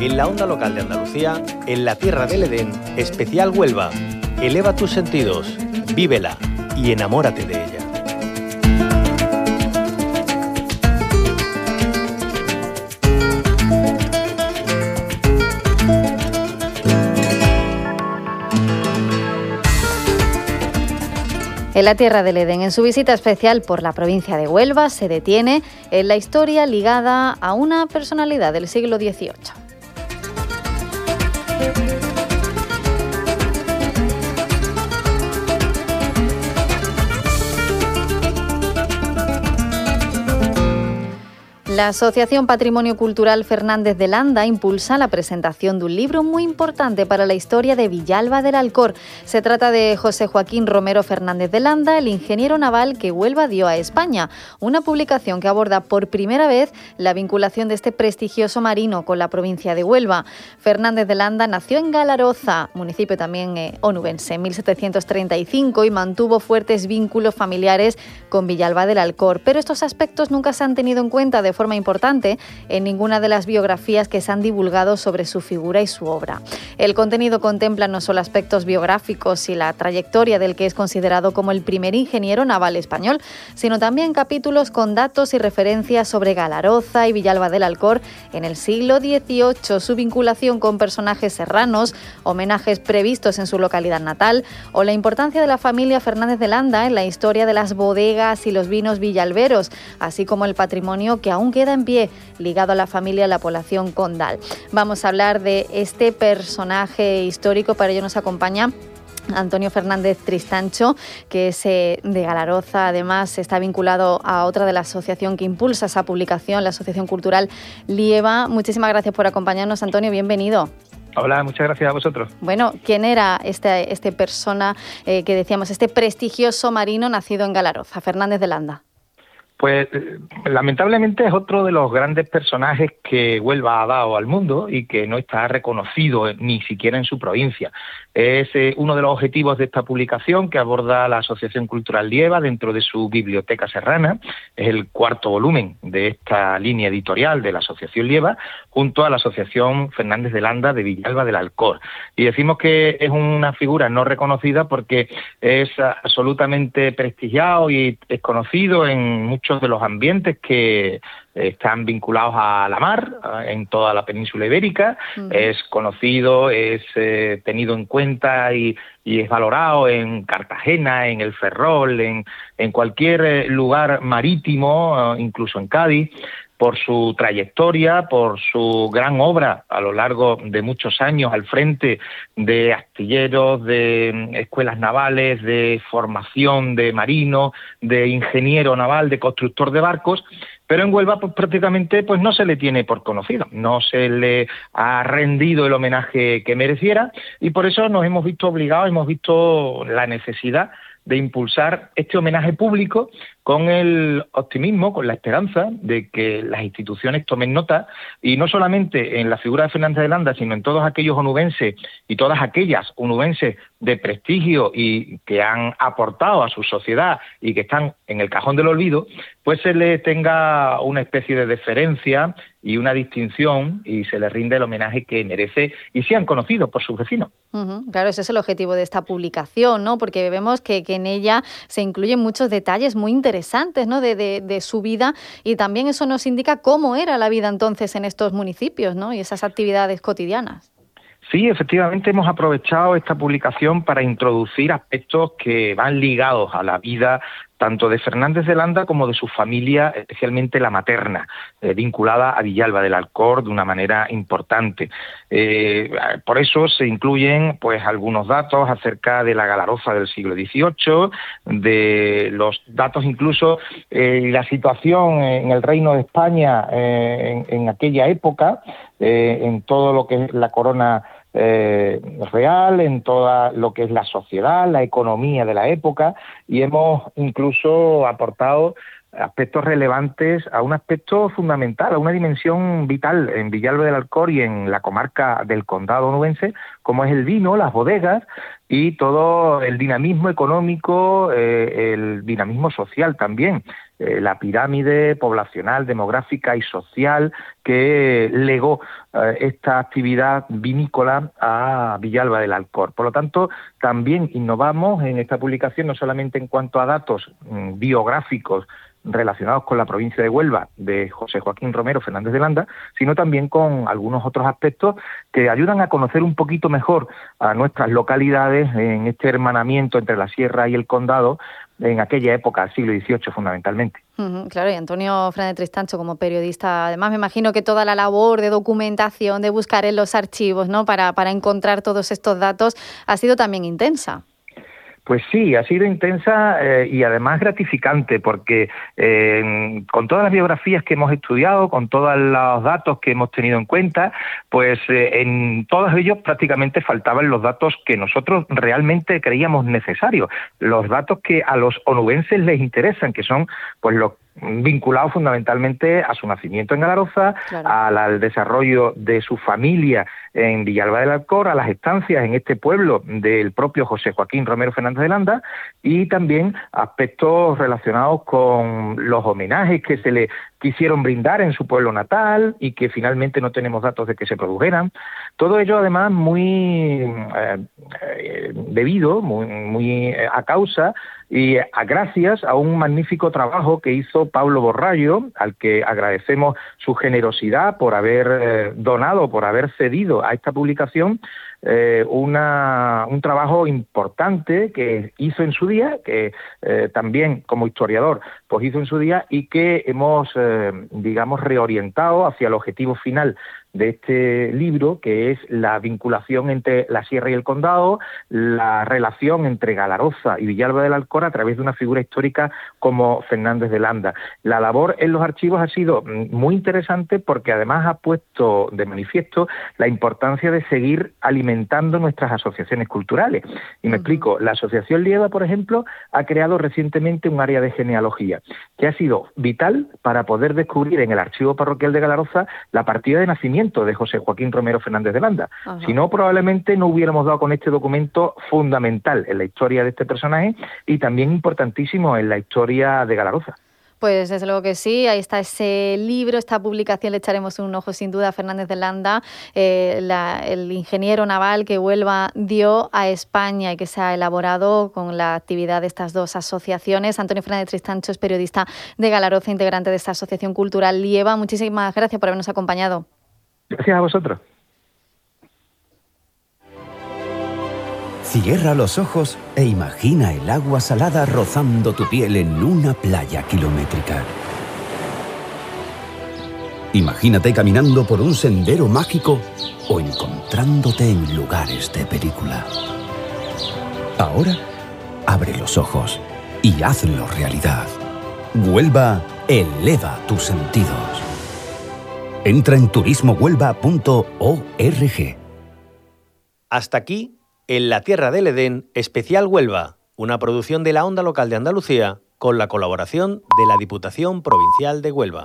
En la onda local de Andalucía, en la tierra del Edén, especial Huelva. Eleva tus sentidos, vívela y enamórate de ella. En la Tierra del Edén, en su visita especial por la provincia de Huelva, se detiene en la historia ligada a una personalidad del siglo XVIII. Thank you. La Asociación Patrimonio Cultural Fernández de Landa impulsa la presentación de un libro muy importante para la historia de Villalba del Alcor. Se trata de José Joaquín Romero Fernández de Landa, el ingeniero naval que Huelva dio a España, una publicación que aborda por primera vez la vinculación de este prestigioso marino con la provincia de Huelva. Fernández de Landa nació en Galaroza, municipio también eh, onubense, en 1735 y mantuvo fuertes vínculos familiares con Villalba del Alcor, pero estos aspectos nunca se han tenido en cuenta de forma importante en ninguna de las biografías que se han divulgado sobre su figura y su obra. El contenido contempla no solo aspectos biográficos y la trayectoria del que es considerado como el primer ingeniero naval español, sino también capítulos con datos y referencias sobre Galaroza y Villalba del Alcor en el siglo XVIII, su vinculación con personajes serranos, homenajes previstos en su localidad natal o la importancia de la familia Fernández de Landa en la historia de las bodegas y los vinos villalberos, así como el patrimonio que aún queda en pie ligado a la familia la población condal. Vamos a hablar de este personaje histórico, para ello nos acompaña Antonio Fernández Tristancho, que es eh, de Galaroza, además está vinculado a otra de la asociación que impulsa esa publicación, la Asociación Cultural Lieva. Muchísimas gracias por acompañarnos, Antonio, bienvenido. Hola, muchas gracias a vosotros. Bueno, ¿quién era este, este persona eh, que decíamos, este prestigioso marino nacido en Galaroza, Fernández de Landa? Pues eh, lamentablemente es otro de los grandes personajes que Huelva ha dado al mundo y que no está reconocido ni siquiera en su provincia. Es eh, uno de los objetivos de esta publicación que aborda la Asociación Cultural Lieva dentro de su Biblioteca Serrana. Es el cuarto volumen de esta línea editorial de la Asociación Lieva junto a la Asociación Fernández de Landa de Villalba del Alcor. Y decimos que es una figura no reconocida porque es absolutamente prestigiado y es conocido en muchos de los ambientes que están vinculados a la mar en toda la península ibérica. Es conocido, es eh, tenido en cuenta y, es valorado en Cartagena, en el Ferrol, en, en cualquier eh, lugar marítimo, eh, incluso en Cádiz por su trayectoria, por su gran obra a lo largo de muchos años al frente de astilleros, de mm, escuelas navales, de formación de marino, de ingeniero naval, de constructor de barcos, pero en Huelva pues, prácticamente pues no se le tiene por conocido, no se le ha rendido el homenaje que mereciera y por eso nos hemos visto obligados, hemos visto la necesidad de impulsar este homenaje público con el optimismo, con la esperanza de que las instituciones tomen nota y no solamente en la figura de Fernández de Landa, sino en todos aquellos onubenses y todas aquellas onubenses de prestigio y que han aportado a su sociedad y que están en el cajón del olvido, pues se le tenga una especie de deferencia y una distinción y se le rinde el homenaje que merece y sean conocidos por sus vecinos. Claro, ese es el objetivo de esta publicación, ¿no? Porque vemos que, que en ella se incluyen muchos detalles muy interesantes interesantes ¿no? de, de, su vida y también eso nos indica cómo era la vida entonces en estos municipios ¿no? y esas actividades cotidianas. Sí, efectivamente hemos aprovechado esta publicación para introducir aspectos que van ligados a la vida tanto de Fernández de Landa como de su familia, especialmente la materna, eh, vinculada a Villalba del Alcor de una manera importante. Eh, por eso se incluyen pues algunos datos acerca de la Galaroza del siglo XVIII, de los datos incluso eh, la situación en el Reino de España en, en, aquella época, en todo lo que es la corona eh, real en toda lo que es la sociedad, la economía de la época y hemos incluso aportado aspectos relevantes a un aspecto fundamental, a una dimensión vital en Villalba del Alcor y en la comarca del condado onubense, como es el vino, las bodegas, y todo el dinamismo económico, eh, el dinamismo social también, eh, la pirámide poblacional, demográfica y social que legó eh, esta actividad vinícola a Villalba del Alcor. Por lo tanto, también innovamos en esta publicación no solamente en cuanto a datos mm, biográficos relacionados con la provincia de Huelva de José Joaquín Romero Fernández de Landa, sino también con algunos otros aspectos que ayudan a conocer un poquito mejor a nuestras localidades en este hermanamiento entre la sierra y el condado en aquella época, siglo XVIII fundamentalmente. claro, y Antonio Fernández Tristancho como periodista, además me imagino que toda la labor de documentación, de buscar en los archivos, ¿no? Para, para encontrar todos estos datos, ha sido también intensa. Pues sí, ha sido intensa eh, y además gratificante porque eh, con todas las biografías que hemos estudiado, con todos los datos que hemos tenido en cuenta, pues eh, en todos ellos prácticamente faltaban los datos que nosotros realmente creíamos necesarios, los datos que a los onubenses les interesan, que son pues los vinculado fundamentalmente a su nacimiento en Galaroza, al, desarrollo de su familia en Villalba del Alcor, a las estancias en este pueblo del propio José Joaquín Romero Fernández de Landa y también aspectos relacionados con los homenajes que se le quisieron brindar en su pueblo natal y que finalmente no tenemos datos de que se produjeran. Todo ello además muy eh, eh, debido, muy, muy eh, a causa y a gracias a un magnífico trabajo que hizo Pablo Borrallo, al que agradecemos su generosidad por haber donado, por haber cedido a esta publicación eh, una, un trabajo importante que hizo en su día, que eh, también como historiador pues hizo en su día y que hemos, eh, digamos, reorientado hacia el objetivo final de este libro, que es la vinculación entre la sierra y el condado, la relación entre Galaroza y Villalba del Alcor a través de una figura histórica como Fernández de Landa. La labor en los archivos ha sido mm, muy interesante porque además ha puesto de manifiesto la importancia de seguir alimentando nuestras asociaciones culturales. Y me explico, la Asociación Lieva, por ejemplo, ha creado recientemente un área de genealogía que ha sido vital para poder descubrir en el archivo parroquial de Galaroza la partida de nacimiento de José Joaquín Romero Fernández de Landa. Si no, probablemente no hubiéramos dado con este documento fundamental en la historia de este personaje y también importantísimo en la historia de Galaroza. Pues desde luego que sí, ahí está ese libro, esta publicación, le echaremos un ojo sin duda a Fernández de Landa, eh, el ingeniero naval que Huelva dio a España y que se ha elaborado con la actividad de estas dos asociaciones. Antonio Fernández Tristancho es periodista de Galaroza, integrante de esta Asociación Cultural Lieva. Muchísimas gracias por habernos acompañado. Gracias a vosotros. Cierra los ojos e imagina el agua salada rozando tu piel en una playa kilométrica. Imagínate caminando por un sendero mágico o encontrándote en lugares de película. Ahora, abre los ojos y hazlo realidad. Huelva eleva tus sentidos. Entra en turismohuelva.org. Hasta aquí, en la Tierra del Edén, especial Huelva, una producción de la Onda Local de Andalucía con la colaboración de la Diputación Provincial de Huelva.